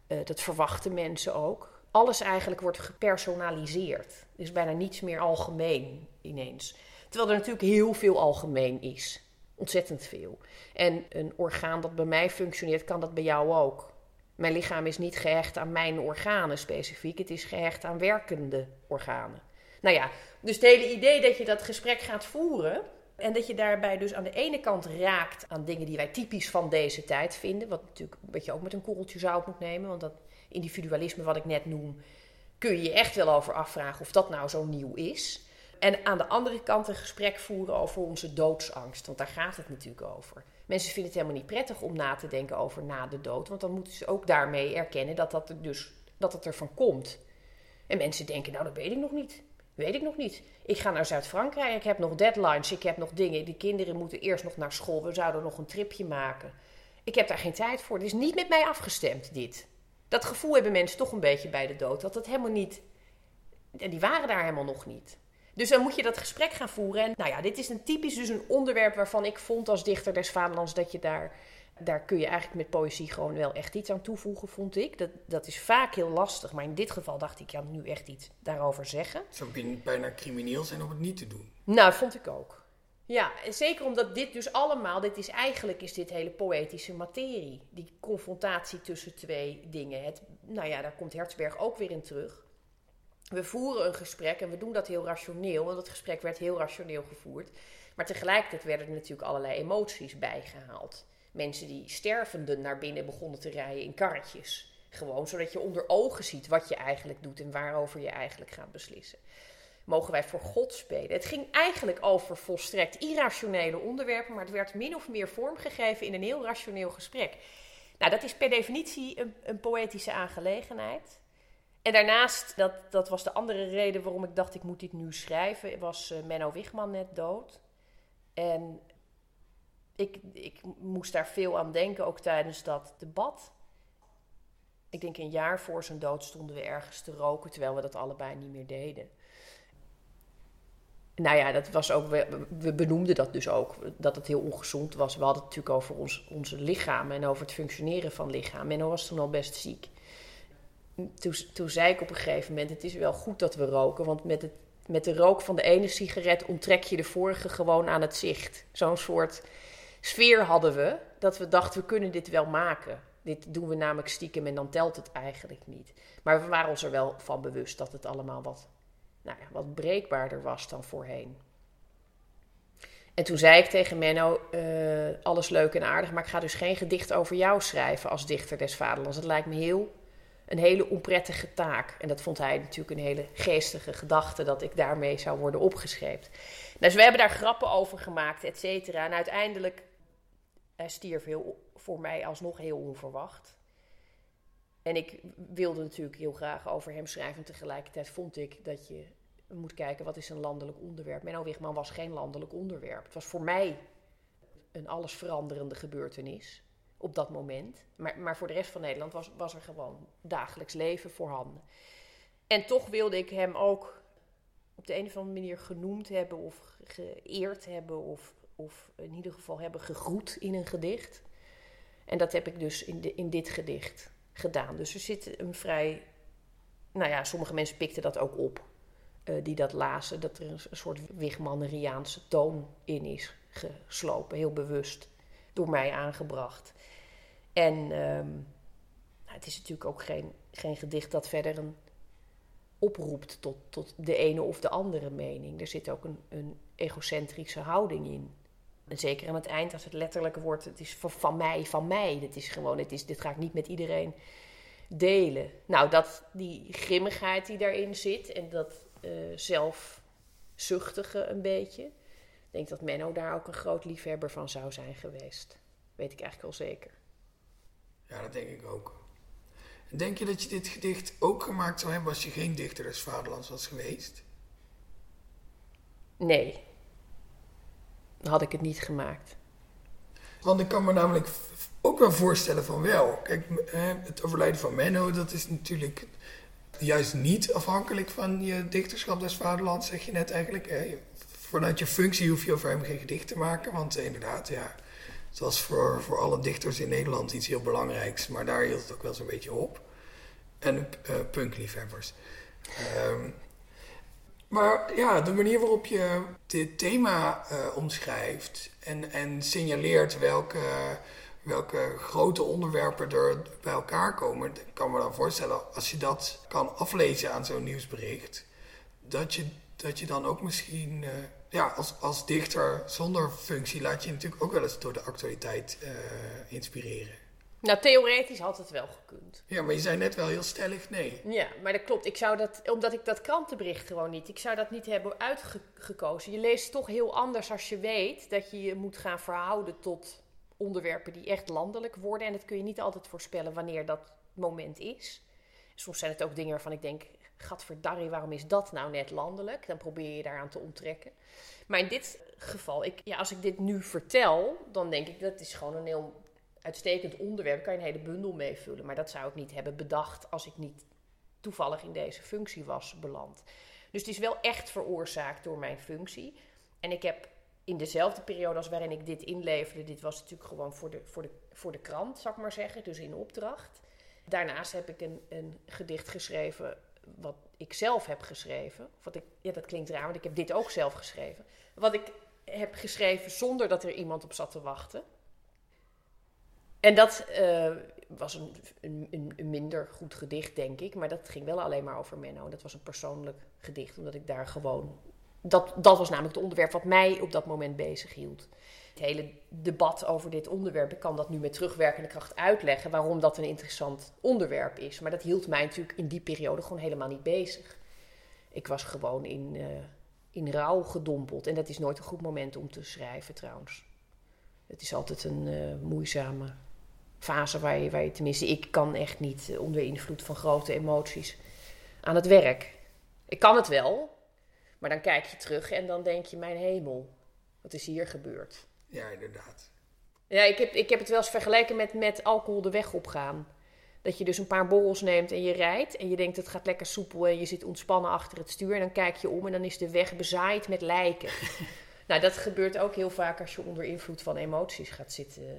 Uh, dat verwachten mensen ook. Alles eigenlijk wordt gepersonaliseerd. Er is bijna niets meer algemeen ineens. Terwijl er natuurlijk heel veel algemeen is. Ontzettend veel. En een orgaan dat bij mij functioneert, kan dat bij jou ook. Mijn lichaam is niet gehecht aan mijn organen specifiek. Het is gehecht aan werkende organen. Nou ja, dus het hele idee dat je dat gesprek gaat voeren en dat je daarbij dus aan de ene kant raakt aan dingen die wij typisch van deze tijd vinden. Wat natuurlijk wat je ook met een korreltje zout moet nemen. Want dat individualisme wat ik net noem, kun je je echt wel over afvragen of dat nou zo nieuw is. En aan de andere kant een gesprek voeren over onze doodsangst. Want daar gaat het natuurlijk over. Mensen vinden het helemaal niet prettig om na te denken over na de dood. Want dan moeten ze ook daarmee erkennen dat, dat, dus, dat het ervan komt. En mensen denken, nou dat weet ik nog niet. Weet ik nog niet. Ik ga naar Zuid-Frankrijk. Ik heb nog deadlines. Ik heb nog dingen. De kinderen moeten eerst nog naar school. We zouden nog een tripje maken. Ik heb daar geen tijd voor. Het is niet met mij afgestemd, dit. Dat gevoel hebben mensen toch een beetje bij de dood. Dat het helemaal niet. En die waren daar helemaal nog niet. Dus dan moet je dat gesprek gaan voeren. En nou ja, dit is een typisch dus een onderwerp waarvan ik vond als dichter des vaderlands dat je daar daar kun je eigenlijk met poëzie gewoon wel echt iets aan toevoegen, vond ik. Dat, dat is vaak heel lastig, maar in dit geval dacht ik, ja, nu echt iets daarover zeggen. Zou bijna crimineel zijn om het niet te doen. Nou, vond ik ook. Ja, zeker omdat dit dus allemaal, dit is eigenlijk is dit hele poëtische materie. Die confrontatie tussen twee dingen. Het, nou ja, daar komt Hertzberg ook weer in terug. We voeren een gesprek en we doen dat heel rationeel, want het gesprek werd heel rationeel gevoerd. Maar tegelijkertijd werden er natuurlijk allerlei emoties bijgehaald mensen die stervenden naar binnen begonnen te rijden in karretjes. Gewoon zodat je onder ogen ziet wat je eigenlijk doet en waarover je eigenlijk gaat beslissen. Mogen wij voor God spelen? Het ging eigenlijk over volstrekt irrationele onderwerpen, maar het werd min of meer vormgegeven in een heel rationeel gesprek. Nou, dat is per definitie een, een poëtische aangelegenheid. En daarnaast, dat, dat was de andere reden waarom ik dacht ik moet dit nu schrijven, was uh, Menno Wigman net dood. En ik, ik moest daar veel aan denken, ook tijdens dat debat. Ik denk een jaar voor zijn dood stonden we ergens te roken, terwijl we dat allebei niet meer deden. Nou ja, dat was ook, we, benoemden dat dus ook, dat het heel ongezond was. We hadden het natuurlijk over ons, onze lichamen en over het functioneren van lichaam. Menno was toen al best ziek. Toen, toen zei ik op een gegeven moment, het is wel goed dat we roken, want met, het, met de rook van de ene sigaret onttrek je de vorige gewoon aan het zicht. Zo'n soort sfeer hadden we, dat we dachten, we kunnen dit wel maken. Dit doen we namelijk stiekem en dan telt het eigenlijk niet. Maar we waren ons er wel van bewust dat het allemaal wat, nou ja, wat breekbaarder was dan voorheen. En toen zei ik tegen Menno, uh, alles leuk en aardig, maar ik ga dus geen gedicht over jou schrijven als dichter des vaderlands. Dat lijkt me heel, een hele onprettige taak. En dat vond hij natuurlijk een hele geestige gedachte, dat ik daarmee zou worden opgeschreven. Dus we hebben daar grappen over gemaakt, et cetera. En uiteindelijk hij stierf heel, voor mij alsnog heel onverwacht. En ik wilde natuurlijk heel graag over hem schrijven. En tegelijkertijd vond ik dat je moet kijken wat is een landelijk onderwerp. Menno Wigman was geen landelijk onderwerp. Het was voor mij een allesveranderende gebeurtenis op dat moment. Maar, maar voor de rest van Nederland was, was er gewoon dagelijks leven voorhanden. En toch wilde ik hem ook op de een of andere manier genoemd hebben of geëerd hebben of of in ieder geval hebben gegroet in een gedicht. En dat heb ik dus in, de, in dit gedicht gedaan. Dus er zit een vrij. Nou ja, sommige mensen pikten dat ook op. Uh, die dat lazen. Dat er een, soort Wigmanneriaanse toon in is geslopen. Heel bewust door mij aangebracht. En um, nou, het is natuurlijk ook geen, geen gedicht dat verder een oproept tot, tot de ene of de andere mening. Er zit ook een, een egocentrische houding in. En zeker aan het eind, als het letterlijk wordt, het is van, mij, van mij. Dit is gewoon, het is, dit ga ik niet met iedereen delen. Nou, dat, die grimmigheid die daarin zit en dat uh, zelfzuchtige een beetje. Ik denk dat Menno daar ook een groot liefhebber van zou zijn geweest. Weet ik eigenlijk wel zeker. Ja, dat denk ik ook. denk je dat je dit gedicht ook gemaakt zou hebben als je geen dichter des vaderlands was geweest? Nee, had ik het niet gemaakt. Want ik kan me namelijk ook wel voorstellen van wel. Kijk, het overlijden van Menno, dat is natuurlijk juist niet afhankelijk van je dichterschap des vaderlands, zeg je net eigenlijk. Vanuit je functie hoef je over hem geen gedicht te maken, want inderdaad, ja, het was voor, voor alle dichters in Nederland iets heel belangrijks, maar daar hield het ook wel zo'n beetje op. En uh, punkliefhebbers. Um, maar ja, de manier waarop je dit thema uh, omschrijft en, en signaleert welke, welke grote onderwerpen er bij elkaar komen, kan me dan voorstellen, als je dat kan aflezen aan zo'n nieuwsbericht, dat je, dat je dan ook misschien, uh, ja, als, als dichter zonder functie, laat je, je natuurlijk ook wel eens door de actualiteit uh, inspireren. Nou, theoretisch had het wel gekund. Ja, maar je zei net wel heel stellig nee. Ja, maar dat klopt. Ik zou dat, omdat ik dat krantenbericht gewoon niet, ik zou dat niet hebben uitgekozen. Je leest toch heel anders als je weet dat je je moet gaan verhouden tot onderwerpen die echt landelijk worden. En dat kun je niet altijd voorspellen wanneer dat moment is. Soms zijn het ook dingen waarvan ik denk, gadverdarrie, waarom is dat nou net landelijk? Dan probeer je daaraan te onttrekken. Maar in dit geval, ik, ja, als ik dit nu vertel, dan denk ik dat is gewoon een heel uitstekend onderwerp. kan je een hele bundel meevullen. Maar dat zou ik niet hebben bedacht als ik niet toevallig in deze functie was beland. Dus het is wel echt veroorzaakt door mijn functie. En ik heb in dezelfde periode als waarin ik dit inleverde, dit was natuurlijk gewoon voor de, voor de, voor de krant, zal ik maar zeggen, dus in opdracht. Daarnaast heb ik een, een gedicht geschreven wat ik zelf heb geschreven. Wat ik, ja, dat klinkt raar, want ik heb dit ook zelf geschreven. Wat ik heb geschreven zonder dat er iemand op zat te wachten. En dat uh, was een, een, een, minder goed gedicht, denk ik. Maar dat ging wel alleen maar over Menno. Dat was een persoonlijk gedicht, omdat ik daar gewoon... Dat, dat was namelijk het onderwerp wat mij op dat moment bezig hield. Het hele debat over dit onderwerp, ik kan dat nu met terugwerkende kracht uitleggen... waarom dat een interessant onderwerp is. Maar dat hield mij natuurlijk in die periode gewoon helemaal niet bezig. Ik was gewoon in, uh, in rouw gedompeld. En dat is nooit een goed moment om te schrijven, trouwens. Het is altijd een uh, moeizame fase waar je, waar je, tenminste, ik kan echt niet onder invloed van grote emoties aan het werk. Ik kan het wel, maar dan kijk je terug en dan denk je: mijn hemel, wat is hier gebeurd? Ja, inderdaad. Ja, ik heb, ik heb het wel eens vergeleken met, met alcohol de weg opgaan. Dat je dus een paar borrels neemt en je rijdt. En je denkt het gaat lekker soepel en je zit ontspannen achter het stuur. En dan kijk je om en dan is de weg bezaaid met lijken. nou, dat gebeurt ook heel vaak als je onder invloed van emoties gaat zitten uh,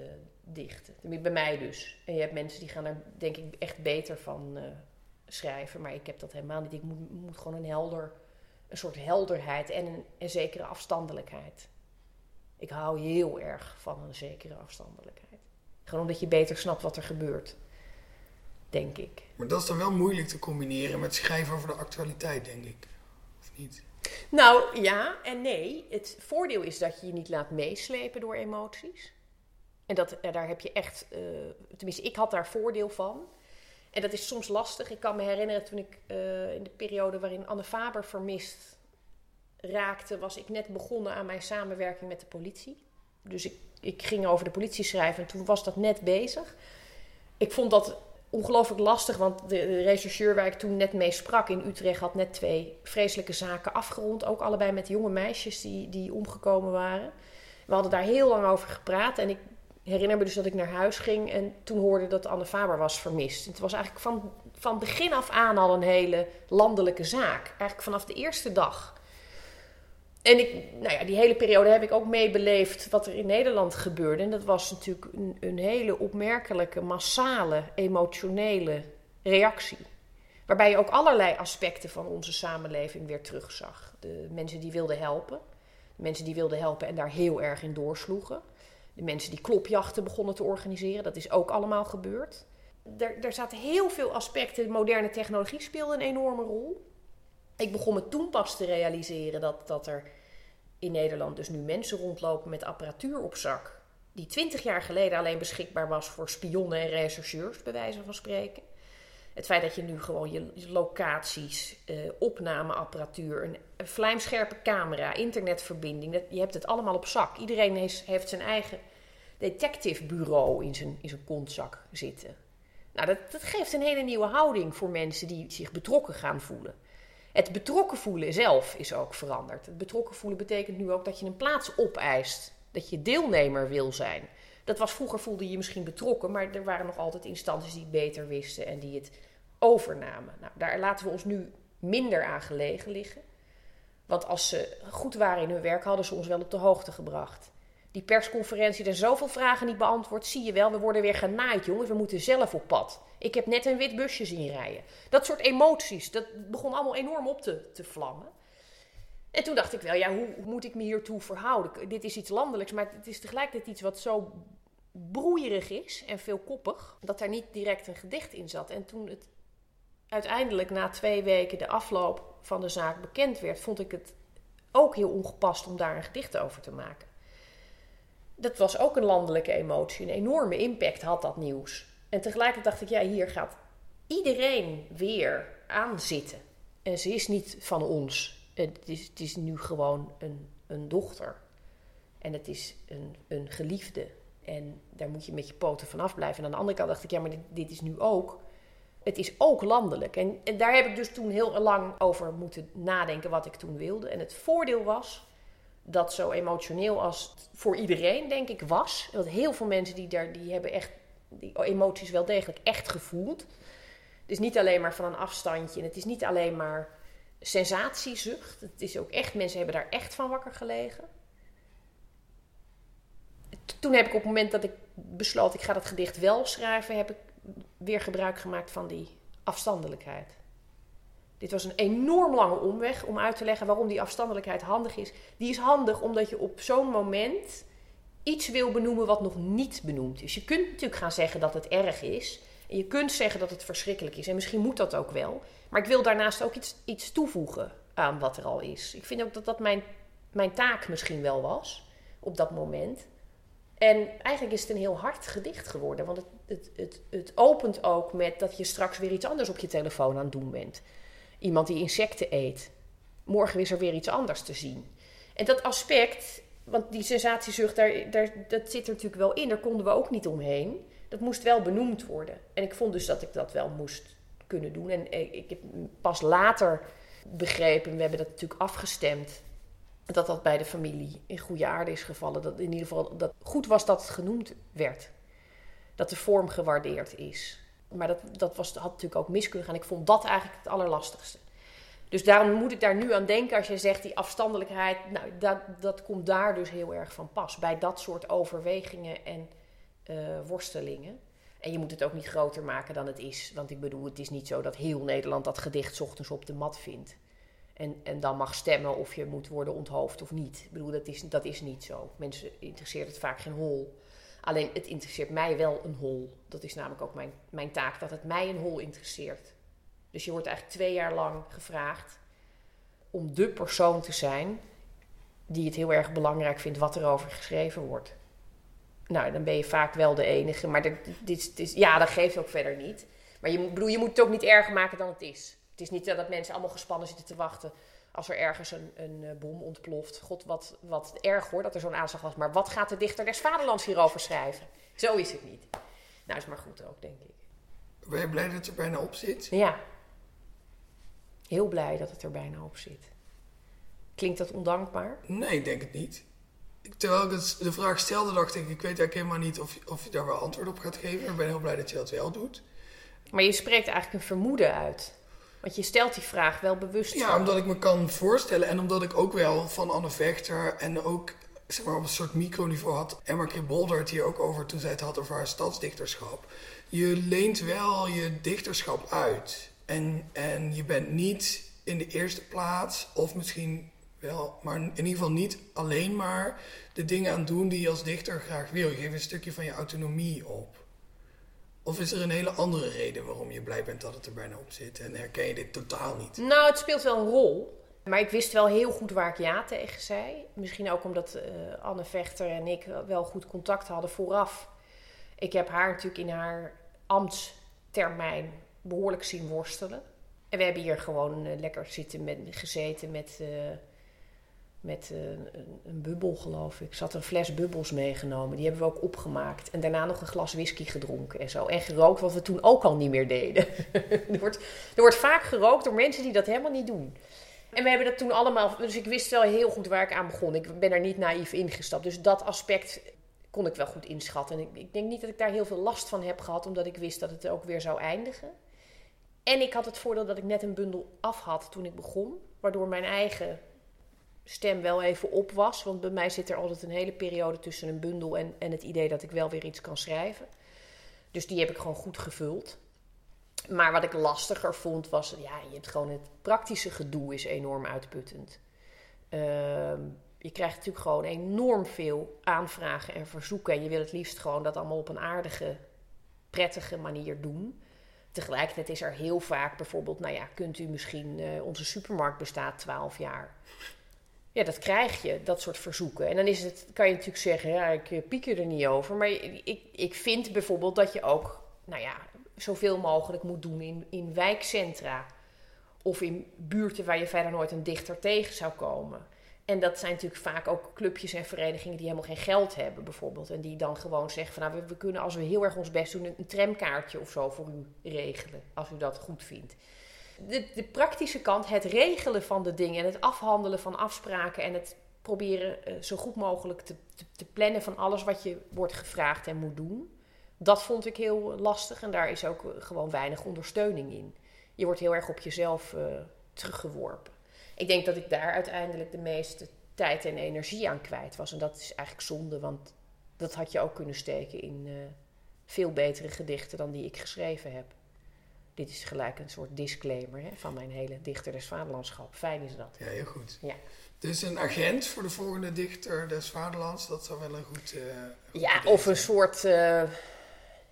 dichten. Bij mij dus. En je hebt mensen die gaan er denk ik echt beter van uh, schrijven. Maar ik heb dat helemaal niet. Ik moet, moet gewoon een helder, een soort helderheid en een, een zekere afstandelijkheid. Ik hou heel erg van een zekere afstandelijkheid. Gewoon omdat je beter snapt wat er gebeurt. Denk ik. Maar dat is dan wel moeilijk te combineren met schrijven over de actualiteit, denk ik. Of niet? Nou ja en nee. Het voordeel is dat je je niet laat meeslepen door emoties. En dat, daar heb je echt, uh, tenminste, ik had daar voordeel van. En dat is soms lastig. Ik kan me herinneren toen ik uh, in de periode waarin Anne Faber vermist raakte, was ik net begonnen aan mijn samenwerking met de politie. Dus ik, ik ging over de politie schrijven en toen was dat net bezig. Ik vond dat ongelooflijk lastig, want de, de rechercheur waar ik toen net mee sprak in Utrecht had net twee vreselijke zaken afgerond. Ook allebei met jonge meisjes die, die omgekomen waren. We hadden daar heel lang over gepraat en ik herinner me dus dat ik naar huis ging en toen hoorde dat Anne Faber was vermist. Het was eigenlijk van, van begin af aan al een hele landelijke zaak. Eigenlijk vanaf de eerste dag. En ik, nou ja, die hele periode heb ik ook meebeleefd wat er in Nederland gebeurde. En dat was natuurlijk een, hele opmerkelijke, massale, emotionele reactie. Waarbij je ook allerlei aspecten van onze samenleving weer terugzag. De mensen die wilden helpen. De mensen die wilden helpen en daar heel erg in doorsloegen. De mensen die klopjachten begonnen te organiseren. Dat is ook allemaal gebeurd. Er, er zaten heel veel aspecten. Moderne technologie speelde een enorme rol. Ik begon me toen pas te realiseren dat, dat er in Nederland dus nu mensen rondlopen met apparatuur op zak. Die twintig jaar geleden alleen beschikbaar was voor spionnen en rechercheurs, bij wijze van spreken. Het feit dat je nu gewoon je locaties, eh, opnameapparatuur, een, vlijmscherpe camera, internetverbinding, dat, je hebt het allemaal op zak. Iedereen heeft, heeft zijn eigen detective bureau in zijn, in zijn kontzak zitten. Nou, dat, dat geeft een hele nieuwe houding voor mensen die zich betrokken gaan voelen. Het betrokken voelen zelf is ook veranderd. Het betrokken voelen betekent nu ook dat je een plaats opeist. Dat je deelnemer wil zijn. Dat was vroeger voelde je misschien betrokken, maar er waren nog altijd instanties die het beter wisten en die het overnamen. Nou, daar laten we ons nu minder aan gelegen liggen. Want als ze goed waren in hun werk, hadden ze ons wel op de hoogte gebracht. Die persconferentie, er zoveel vragen niet beantwoord, zie je wel. We worden weer genaaid, jongens. We moeten zelf op pad. Ik heb net een wit busje zien rijden. Dat soort emoties, dat begon allemaal enorm op te, te vlammen. En toen dacht ik wel, ja, hoe, moet ik me hiertoe verhouden? Dit is iets landelijks, maar het is tegelijkertijd iets wat zo broeierig is en veelkoppig, dat daar niet direct een gedicht in zat. En toen het uiteindelijk na twee weken de afloop van de zaak bekend werd, vond ik het ook heel ongepast om daar een gedicht over te maken. Dat was ook een landelijke emotie, een enorme impact had dat nieuws. En tegelijkertijd dacht ik, ja, hier gaat iedereen weer aan zitten. En ze is niet van ons. Het is, het is nu gewoon een, een dochter. En het is een, een geliefde. En daar moet je met je poten vanaf blijven. En aan de andere kant dacht ik, ja, maar dit, dit is nu ook. Het is ook landelijk. En, en daar heb ik dus toen heel lang over moeten nadenken wat ik toen wilde. En het voordeel was dat zo emotioneel als voor iedereen, denk ik, was. Want heel veel mensen die daar, die hebben echt die emoties wel degelijk echt gevoeld. Het is niet alleen maar van een afstandje. En het is niet alleen maar sensatiezucht. Het is ook echt, mensen hebben daar echt van wakker gelegen. Toen heb ik op het moment dat ik besloot, ik ga dat gedicht wel schrijven, heb ik weer gebruik gemaakt van die afstandelijkheid. Dit was een enorm lange omweg om uit te leggen waarom die afstandelijkheid handig is. Die is handig omdat je op zo'n moment iets wil benoemen wat nog niet benoemd is. Je kunt natuurlijk gaan zeggen dat het erg is. En je kunt zeggen dat het verschrikkelijk is. En misschien moet dat ook wel. Maar ik wil daarnaast ook iets, iets toevoegen aan wat er al is. Ik vind ook dat dat mijn, mijn taak misschien wel was op dat moment. En eigenlijk is het een heel hard gedicht geworden. Want het, het, het, het opent ook met dat je straks weer iets anders op je telefoon aan het doen bent. Iemand die insecten eet. Morgen is er weer iets anders te zien. En dat aspect want die sensatiezucht, daar, daar, dat zit er natuurlijk wel in. Daar konden we ook niet omheen. Dat moest wel benoemd worden. En ik vond dus dat ik dat wel moest kunnen doen. En ik heb pas later begrepen, we hebben dat natuurlijk afgestemd, dat dat bij de familie in goede aarde is gevallen. Dat in ieder geval dat goed was dat het genoemd werd. Dat de vorm gewaardeerd is. Maar dat, dat was, had natuurlijk ook mis kunnen gaan. Ik vond dat eigenlijk het allerlastigste. Dus daarom moet ik daar nu aan denken als je zegt die afstandelijkheid. Nou, dat, dat komt daar dus heel erg van pas. Bij dat soort overwegingen en uh, worstelingen. En je moet het ook niet groter maken dan het is. Want ik bedoel, het is niet zo dat heel Nederland dat gedicht ochtends op de mat vindt. En, en dan mag stemmen of je moet worden onthoofd of niet. Ik bedoel, dat is, dat is niet zo. Mensen interesseert het vaak geen hol. Alleen het interesseert mij wel een hol. Dat is namelijk ook mijn, mijn taak, dat het mij een hol interesseert. Dus je wordt eigenlijk twee jaar lang gevraagd om de persoon te zijn die het heel erg belangrijk vindt wat er over geschreven wordt. Nou, dan ben je vaak wel de enige, maar dit, dit, ja, dat geeft ook verder niet. Maar je, bedoel, je moet het ook niet erger maken dan het is. Het is niet dat mensen allemaal gespannen zitten te wachten als er ergens een, een eh, bom ontploft. God, wat, wat erg hoor dat er zo'n aanslag was. Maar wat gaat de dichter des vaderlands hierover schrijven? Zo is het niet. Nou, is maar goed ook, denk ik. Ben je blij dat het er bijna op zit? Ja. Heel blij dat het er bijna op zit. Klinkt dat ondankbaar? Nee, ik denk het niet. Terwijl ik de vraag stelde, dacht ik, ik weet eigenlijk helemaal niet of, of je daar wel antwoord op gaat geven. Ik ben heel blij dat je dat wel doet. Maar je spreekt eigenlijk een vermoeden uit. Want je stelt die vraag wel bewust. Ja, omdat ik me kan voorstellen en omdat ik ook wel van Anne Vechter en ook zeg maar, op een soort microniveau had Emma Bolder het hier ook over toen zij het had over haar stadsdichterschap. Je leent wel je dichterschap uit. En, en je bent niet in de eerste plaats, of misschien wel, maar in ieder geval niet alleen maar de dingen aan doen die je als dichter graag wil. Je geeft een stukje van je autonomie op. Of is er een hele andere reden waarom je blij bent dat het er bijna op zit en herken je dit totaal niet? Nou, het speelt wel een rol. Maar ik wist wel heel goed waar ik ja tegen zei. Misschien ook omdat uh, Anne Vechter en ik wel goed contact hadden vooraf. Ik heb haar natuurlijk in haar ambtstermijn behoorlijk zien worstelen. En we hebben hier gewoon uh, lekker zitten met, gezeten met, uh, met uh, een, een, bubbel, geloof ik. Ze had een fles bubbels meegenomen. Die hebben we ook opgemaakt. En daarna nog een glas whisky gedronken en zo. En gerookt, wat we toen ook al niet meer deden. er, wordt, er wordt vaak gerookt door mensen die dat helemaal niet doen. En we hebben dat toen allemaal... Dus ik wist wel heel goed waar ik aan begon. Ik ben er niet naïef ingestapt. Dus dat aspect kon ik wel goed inschatten. En ik, ik denk niet dat ik daar heel veel last van heb gehad... omdat ik wist dat het ook weer zou eindigen. En ik had het voordeel dat ik net een bundel af had toen ik begon. Waardoor mijn eigen stem wel even op was. Want bij mij zit er altijd een hele periode tussen een bundel en, en het idee dat ik wel weer iets kan schrijven. Dus die heb ik gewoon goed gevuld. Maar wat ik lastiger vond was, ja, je hebt gewoon het praktische gedoe is enorm uitputtend. Ehm, je krijgt natuurlijk gewoon enorm veel aanvragen en verzoeken. En je wil het liefst gewoon dat allemaal op een aardige, prettige manier doen. Tegelijkertijd is er heel vaak bijvoorbeeld, nou ja, kunt u misschien, uh, onze supermarkt bestaat 12 jaar. Ja, dat krijg je, dat soort verzoeken. En dan is het, kan je natuurlijk zeggen, ja, ik eh, piek er niet over. Maar ik, ik vind bijvoorbeeld dat je ook, nou ja, zoveel mogelijk moet doen in, in wijkcentra. Of in buurten waar je verder nooit een dichter tegen zou komen. En dat zijn natuurlijk vaak ook clubjes en verenigingen die helemaal geen geld hebben, bijvoorbeeld. En die dan gewoon zeggen van nou, we, kunnen als we heel erg ons best doen, een, tramkaartje of zo voor u regelen. Als u dat goed vindt. De, de, praktische kant, het regelen van de dingen en het afhandelen van afspraken en het proberen uh, zo goed mogelijk te, te, plannen van alles wat je wordt gevraagd en moet doen. Dat vond ik heel lastig en daar is ook eh, gewoon weinig ondersteuning in. Je wordt heel erg op jezelf uh, teruggeworpen ik denk dat ik daar uiteindelijk de meeste tijd en energie aan kwijt was. En dat is eigenlijk zonde, want dat had je ook kunnen steken in veel betere gedichten dan die ik geschreven heb. Dit is gelijk een soort disclaimer hè, van mijn hele Dichter des Vaderlandschap. Fijn is dat. Ja, heel goed. Ja. Dus een agent voor de volgende Dichter des Vaderlands, dat zou wel een goed. Uh, ja, of een soort. Uh,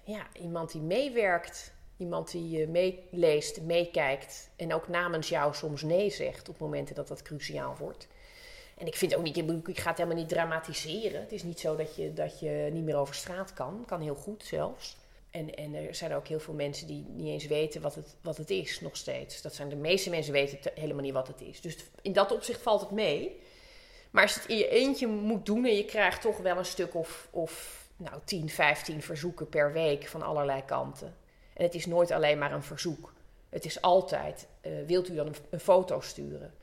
ja, iemand die meewerkt Iemand die je meeleest, meekijkt en ook namens jou soms nee zegt op momenten dat dat cruciaal wordt. En ik vind ook niet, ik ga het helemaal niet dramatiseren. Het is niet zo dat je, dat je niet meer over straat kan. Kan heel goed zelfs. En, en er zijn ook heel veel mensen die niet eens weten wat het, wat het is, nog steeds. Dat zijn de meeste mensen weten helemaal niet wat het is. Dus in dat opzicht valt het mee. Maar als je het in je eentje moet doen en je krijgt toch wel een stuk of, of nou, 10, 15 verzoeken per week van allerlei kanten en het is nooit alleen maar een verzoek. Het is altijd, eh, wilt u dan een, een foto sturen?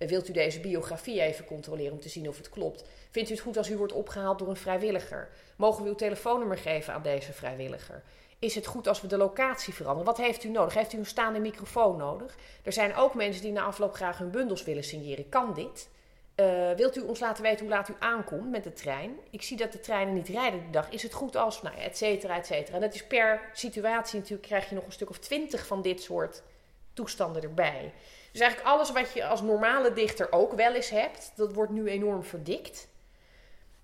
Eh, wilt u deze biografie even controleren om te zien of het klopt? Vindt u het goed als u wordt opgehaald door een vrijwilliger? Mogen we uw telefoonnummer geven aan deze vrijwilliger? Is het goed als we de locatie veranderen? Wat heeft u nodig? Heeft u een staande microfoon nodig? Er zijn ook mensen die na afloop graag hun bundels willen signeren. Kan dit? Uh, wilt u ons laten weten hoe laat u aankomt met de trein? Ik zie dat de treinen niet rijden die dag. Is het goed als, nou ja, et cetera, et cetera. En dat is per situatie natuurlijk, krijg je nog een stuk of twintig van dit soort toestanden erbij. Dus eigenlijk alles wat je als normale dichter ook wel eens hebt, dat wordt nu enorm verdikt.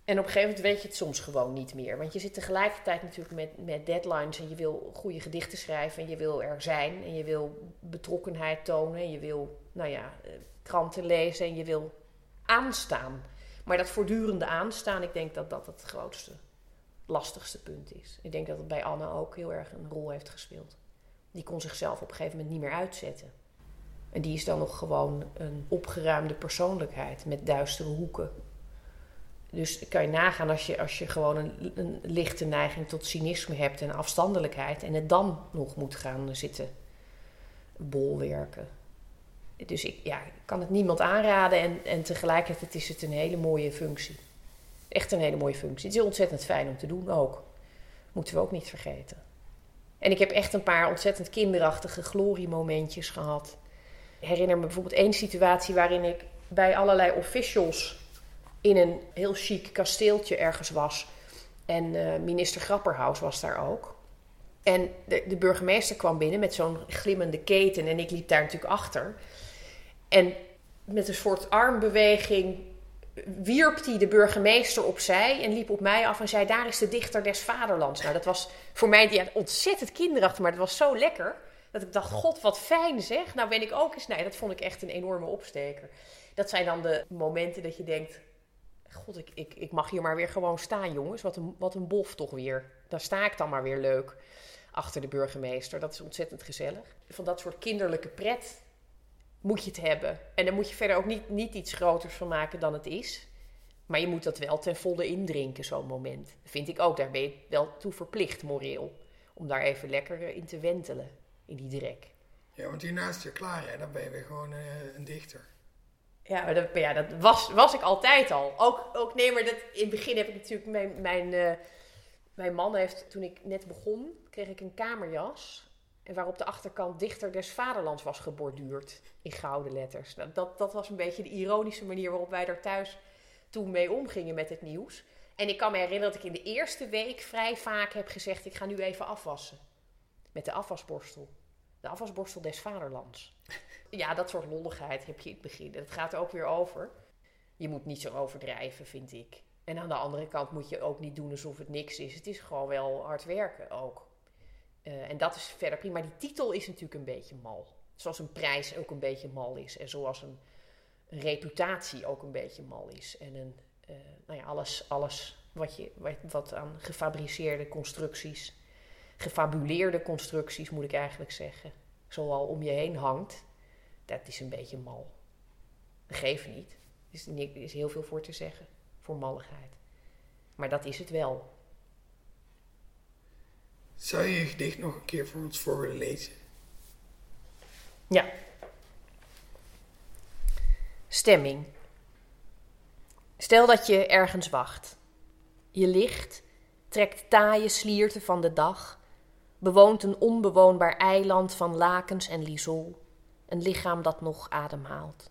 En op een gegeven moment weet je het soms gewoon niet meer. Want je zit tegelijkertijd natuurlijk met, met deadlines en je wil goede gedichten schrijven en je wil er zijn en je wil betrokkenheid tonen en je wil, nou ja, eh, kranten lezen en je wil aanstaan. Maar dat voortdurende aanstaan, ik denk dat dat het grootste, lastigste punt is. Ik denk dat het bij Anne ook heel erg een rol heeft gespeeld. Die kon zichzelf op een gegeven moment niet meer uitzetten. En die is dan nog gewoon een opgeruimde persoonlijkheid met duistere hoeken. Dus kan je nagaan als je, als je gewoon een, een lichte neiging tot cynisme hebt en afstandelijkheid en het dan nog moet gaan zitten bolwerken dus ik ja, kan het niemand aanraden en, en tegelijkertijd is het een hele mooie functie. Echt een hele mooie functie. Het is ontzettend fijn om te doen ook. Moeten we ook niet vergeten. En ik heb echt een paar ontzettend kinderachtige gloriemomentjes gehad. Herinner me bijvoorbeeld één situatie waarin ik bij allerlei officials in een heel chic kasteeltje ergens was. En uh, minister Grapperhaus was daar ook. En de, de burgemeester kwam binnen met zo'n glimmende keten en ik liep daar natuurlijk achter. En met een soort armbeweging wierp hij de burgemeester opzij en liep op mij af en zei: Daar is de dichter des vaderlands. Nou, dat was voor mij ja, ontzettend kinderachtig, maar het was zo lekker. Dat ik dacht: God, wat fijn zeg. Nou ben ik ook eens. Nee, dat vond ik echt een enorme opsteker. Dat zijn dan de momenten dat je denkt: God, ik, ik, ik mag hier maar weer gewoon staan, jongens. Wat een, wat een bof toch weer. Daar sta ik dan maar weer leuk achter de burgemeester. Dat is ontzettend gezellig. Van dat soort kinderlijke pret moet je het hebben. En dan moet je verder ook niet, niet iets groters van maken dan het is. Maar je moet dat wel ten volle indrinken, zo'n moment. vind ik ook. Daar ben je wel toe verplicht, moreel. Om daar even lekker in te wentelen, in die drek. Ja, want hiernaast je klaar, hè? dan ben je weer gewoon uh, een dichter. Ja, maar dat, ja, dat was, was ik altijd al. Ook, ook nee, maar dat, in het begin heb ik natuurlijk... Mijn, mijn, uh, mijn man heeft, toen ik net begon, kreeg ik een kamerjas. En waarop de achterkant dichter des vaderlands was geborduurd in gouden letters. Nou, dat, dat was een beetje de ironische manier waarop wij daar thuis toen mee omgingen met het nieuws. En ik kan me herinneren dat ik in de eerste week vrij vaak heb gezegd: ik ga nu even afwassen. Met de afwasborstel. De afwasborstel des vaderlands. Ja, dat soort lolligheid heb je in het begin. Het gaat er ook weer over. Je moet niet zo overdrijven, vind ik. En aan de andere kant moet je ook niet doen alsof het niks is. Het is gewoon wel hard werken ook. Uh, en dat is verder prima. Maar die titel is natuurlijk een beetje mal. Zoals een prijs ook een beetje mal is. En zoals een, reputatie ook een beetje mal is. En een, uh, nou ja, alles, alles wat, je, wat, wat aan gefabriceerde constructies, gefabuleerde constructies moet ik eigenlijk zeggen, zoal om je heen hangt, dat is een beetje mal. Geef niet. Er is, heel veel voor te zeggen, voor malligheid. Maar dat is het wel. Zou je je gedicht nog een keer voor ons voor willen lezen? Ja. Stemming. Stel dat je ergens wacht. Je ligt, trekt taaie slierten van de dag, bewoont een onbewoonbaar eiland van lakens en lisol, een lichaam dat nog ademhaalt.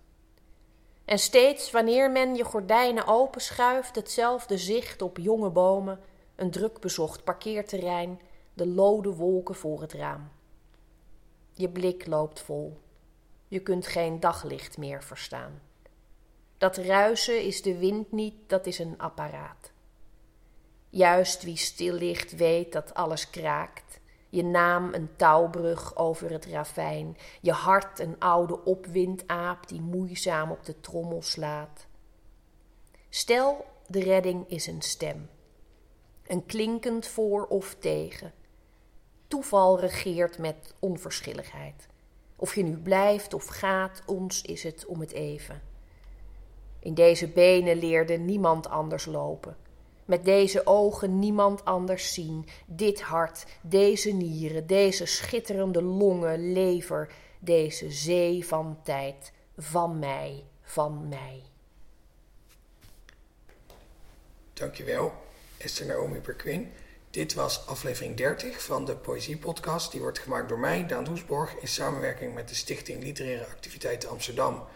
En steeds wanneer men je gordijnen openschuift, hetzelfde zicht op jonge bomen, een druk bezocht parkeerterrein, de lode wolken voor het raam. Je blik loopt vol. Je kunt geen daglicht meer verstaan. Dat ruisen is de wind niet, dat is een apparaat. Juist wie stil ligt weet dat alles kraakt. Je naam een touwbrug over het ravijn. Je hart een oude opwindaap die moeizaam op de trommel slaat. Stel, de redding is een stem. Een klinkend voor of tegen toeval regeert met onverschilligheid. Of je nu blijft of gaat, ons is het om het even. In deze benen leerde niemand anders lopen. Met deze ogen niemand anders zien. Dit hart, deze nieren, deze schitterende longen, lever, deze zee van tijd. Van mij, van mij. Dankjewel, Esther Naomi Perquin. Dit was aflevering 30 van de Poëzie-podcast. Die wordt gemaakt door mij, Daan Doesborg, in samenwerking met de Stichting Literaire Activiteiten Amsterdam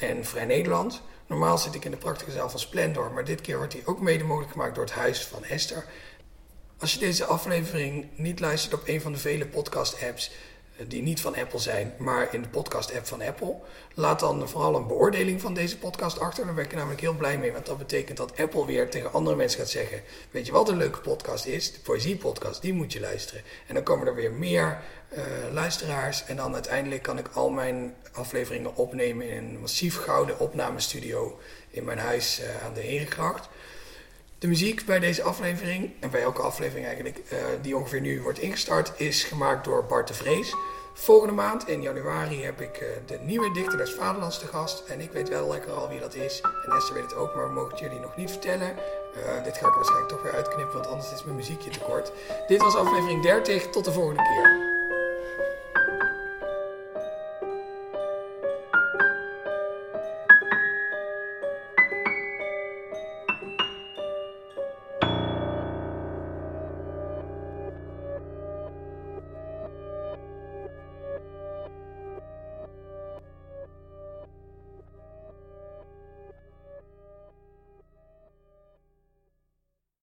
en Vrij Nederland. Normaal zit ik in de prachtige zaal van Splendor, maar dit keer wordt die ook mede mogelijk gemaakt door het Huis van Esther. Als je deze aflevering niet luistert op een van de vele podcast-apps, die niet van Apple zijn, maar in de podcast-app van Apple. Laat dan vooral een beoordeling van deze podcast achter. Daar ben ik namelijk heel blij mee, want dat betekent dat Apple weer tegen andere mensen gaat zeggen: Weet je wat een leuke podcast is? De Poëzie-podcast, die moet je luisteren. En dan komen er weer meer uh, luisteraars. En dan uiteindelijk kan ik al mijn afleveringen opnemen in een massief gouden opnamestudio in mijn huis uh, aan de Herengracht. De muziek bij deze aflevering, en bij elke aflevering eigenlijk, uh, die ongeveer nu wordt ingestart, is gemaakt door Bart de Vrees. Volgende maand, in januari, heb ik uh, de nieuwe dichter des Vaderlands te gast. En ik weet wel lekker al wie dat is. En Esther weet het ook, maar we mogen het jullie nog niet vertellen. Uh, dit ga ik waarschijnlijk toch weer uitknippen, want anders is mijn muziekje te kort. Dit was aflevering 30. Tot de volgende keer.